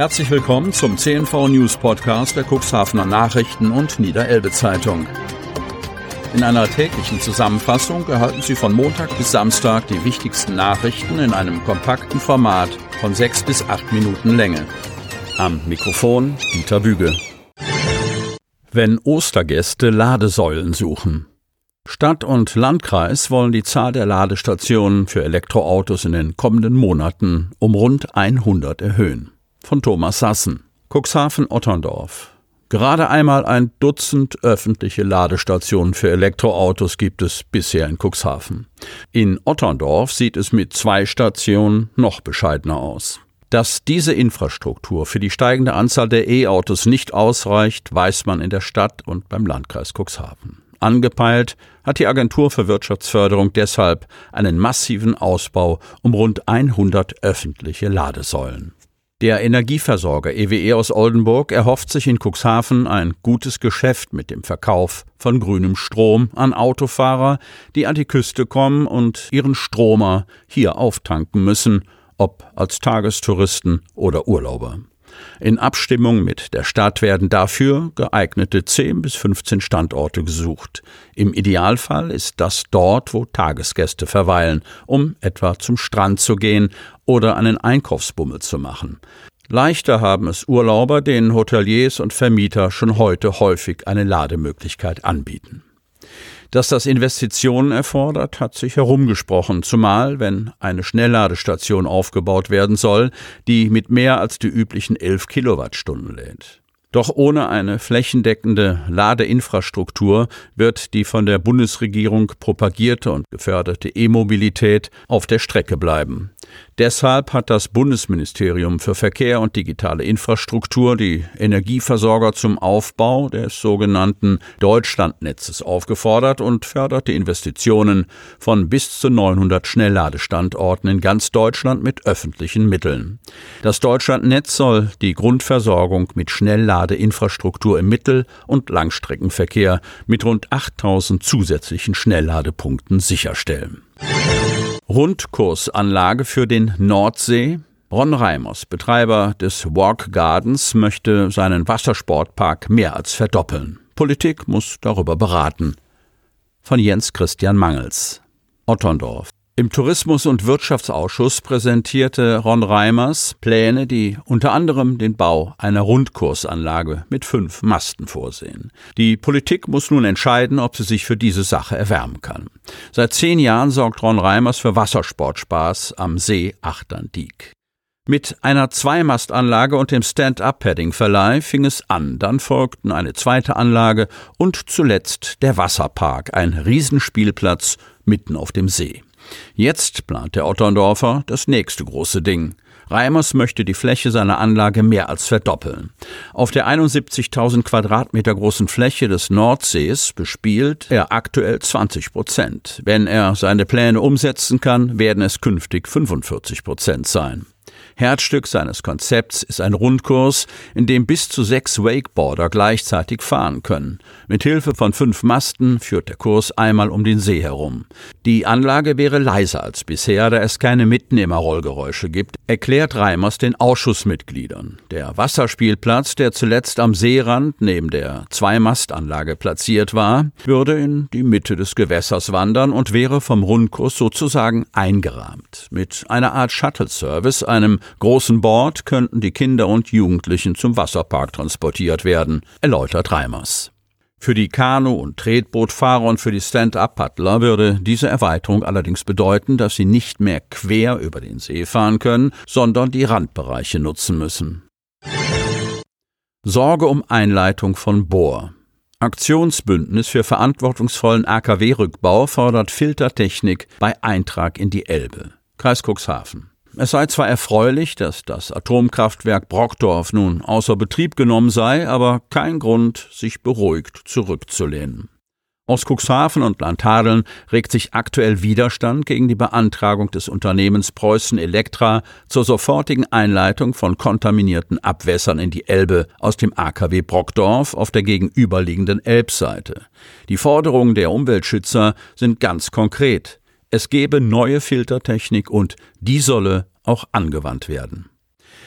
Herzlich willkommen zum CNV News Podcast der Cuxhavener Nachrichten und Niederelbe Zeitung. In einer täglichen Zusammenfassung erhalten Sie von Montag bis Samstag die wichtigsten Nachrichten in einem kompakten Format von sechs bis acht Minuten Länge. Am Mikrofon Dieter Büge. Wenn Ostergäste Ladesäulen suchen. Stadt und Landkreis wollen die Zahl der Ladestationen für Elektroautos in den kommenden Monaten um rund 100 erhöhen. Von Thomas Sassen. Cuxhaven-Otterndorf. Gerade einmal ein Dutzend öffentliche Ladestationen für Elektroautos gibt es bisher in Cuxhaven. In Otterndorf sieht es mit zwei Stationen noch bescheidener aus. Dass diese Infrastruktur für die steigende Anzahl der E-Autos nicht ausreicht, weiß man in der Stadt und beim Landkreis Cuxhaven. Angepeilt hat die Agentur für Wirtschaftsförderung deshalb einen massiven Ausbau um rund 100 öffentliche Ladesäulen. Der Energieversorger EWE e aus Oldenburg erhofft sich in Cuxhaven ein gutes Geschäft mit dem Verkauf von grünem Strom an Autofahrer, die an die Küste kommen und ihren Stromer hier auftanken müssen, ob als Tagestouristen oder Urlauber. In Abstimmung mit der Stadt werden dafür geeignete 10 bis 15 Standorte gesucht. Im Idealfall ist das dort, wo Tagesgäste verweilen, um etwa zum Strand zu gehen oder einen Einkaufsbummel zu machen. Leichter haben es Urlauber, denen Hoteliers und Vermieter schon heute häufig eine Lademöglichkeit anbieten. Dass das Investitionen erfordert, hat sich herumgesprochen, zumal wenn eine Schnellladestation aufgebaut werden soll, die mit mehr als die üblichen 11 Kilowattstunden lädt. Doch ohne eine flächendeckende Ladeinfrastruktur wird die von der Bundesregierung propagierte und geförderte E-Mobilität auf der Strecke bleiben. Deshalb hat das Bundesministerium für Verkehr und digitale Infrastruktur die Energieversorger zum Aufbau des sogenannten Deutschlandnetzes aufgefordert und fördert die Investitionen von bis zu 900 Schnellladestandorten in ganz Deutschland mit öffentlichen Mitteln. Das Deutschlandnetz soll die Grundversorgung mit Schnellladeinfrastruktur im Mittel- und Langstreckenverkehr mit rund 8000 zusätzlichen Schnellladepunkten sicherstellen. Rundkursanlage für den Nordsee. Ron Reimers, Betreiber des Walk Gardens, möchte seinen Wassersportpark mehr als verdoppeln. Politik muss darüber beraten. Von Jens Christian Mangels. Otterndorf. Im Tourismus- und Wirtschaftsausschuss präsentierte Ron Reimers Pläne, die unter anderem den Bau einer Rundkursanlage mit fünf Masten vorsehen. Die Politik muss nun entscheiden, ob sie sich für diese Sache erwärmen kann. Seit zehn Jahren sorgt Ron Reimers für Wassersportspaß am See Achterndiek. Mit einer Zweimastanlage und dem Stand-up-Padding-Verleih fing es an, dann folgten eine zweite Anlage und zuletzt der Wasserpark, ein Riesenspielplatz mitten auf dem See. Jetzt plant der Otterndorfer das nächste große Ding. Reimers möchte die Fläche seiner Anlage mehr als verdoppeln. Auf der 71.000 Quadratmeter großen Fläche des Nordsees bespielt er aktuell 20 Prozent. Wenn er seine Pläne umsetzen kann, werden es künftig 45 Prozent sein. Herzstück seines Konzepts ist ein Rundkurs, in dem bis zu sechs Wakeboarder gleichzeitig fahren können. Mit Hilfe von fünf Masten führt der Kurs einmal um den See herum. Die Anlage wäre leiser als bisher, da es keine Mitnehmerrollgeräusche gibt, erklärt Reimers den Ausschussmitgliedern. Der Wasserspielplatz, der zuletzt am Seerand neben der Zweimastanlage platziert war, würde in die Mitte des Gewässers wandern und wäre vom Rundkurs sozusagen eingerahmt. Mit einer Art Shuttle-Service, einem großen Board könnten die Kinder und Jugendlichen zum Wasserpark transportiert werden, erläutert Reimers. Für die Kanu- und Tretbootfahrer und für die Stand-up-Paddler würde diese Erweiterung allerdings bedeuten, dass sie nicht mehr quer über den See fahren können, sondern die Randbereiche nutzen müssen. Sorge um Einleitung von Bohr. Aktionsbündnis für verantwortungsvollen AKW-Rückbau fordert Filtertechnik bei Eintrag in die Elbe. Kreis Cuxhaven. Es sei zwar erfreulich, dass das Atomkraftwerk Brockdorf nun außer Betrieb genommen sei, aber kein Grund, sich beruhigt zurückzulehnen. Aus Cuxhaven und Landhadeln regt sich aktuell Widerstand gegen die Beantragung des Unternehmens Preußen Elektra zur sofortigen Einleitung von kontaminierten Abwässern in die Elbe aus dem AKW Brockdorf auf der gegenüberliegenden Elbseite. Die Forderungen der Umweltschützer sind ganz konkret. Es gebe neue Filtertechnik und die solle auch angewandt werden.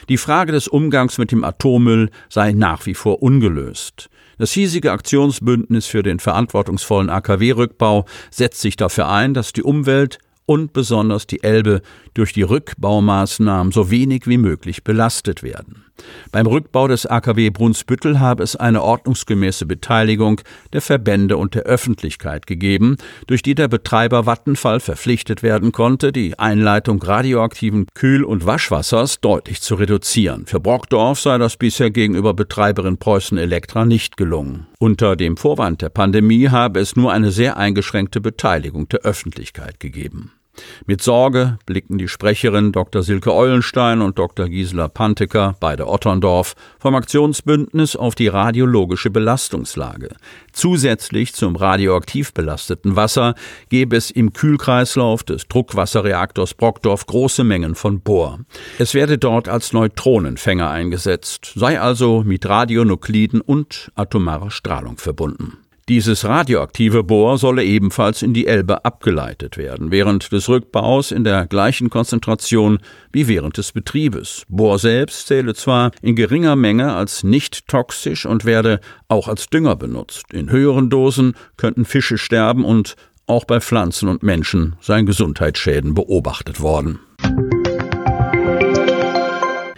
Die Frage des Umgangs mit dem Atommüll sei nach wie vor ungelöst. Das hiesige Aktionsbündnis für den verantwortungsvollen AKW-Rückbau setzt sich dafür ein, dass die Umwelt und besonders die Elbe durch die Rückbaumaßnahmen so wenig wie möglich belastet werden. Beim Rückbau des AKW Brunsbüttel habe es eine ordnungsgemäße Beteiligung der Verbände und der Öffentlichkeit gegeben, durch die der Betreiber Vattenfall verpflichtet werden konnte, die Einleitung radioaktiven Kühl- und Waschwassers deutlich zu reduzieren. Für Brockdorf sei das bisher gegenüber Betreiberin Preußen Elektra nicht gelungen. Unter dem Vorwand der Pandemie habe es nur eine sehr eingeschränkte Beteiligung der Öffentlichkeit gegeben. Mit Sorge blicken die Sprecherin Dr. Silke Eulenstein und Dr. Gisela Panteker, beide Otterndorf, vom Aktionsbündnis auf die radiologische Belastungslage. Zusätzlich zum radioaktiv belasteten Wasser gäbe es im Kühlkreislauf des Druckwasserreaktors Brockdorf große Mengen von Bohr. Es werde dort als Neutronenfänger eingesetzt, sei also mit Radionukliden und atomarer Strahlung verbunden. Dieses radioaktive Bohr solle ebenfalls in die Elbe abgeleitet werden, während des Rückbaus in der gleichen Konzentration wie während des Betriebes. Bohr selbst zähle zwar in geringer Menge als nicht toxisch und werde auch als Dünger benutzt. In höheren Dosen könnten Fische sterben und auch bei Pflanzen und Menschen seien Gesundheitsschäden beobachtet worden.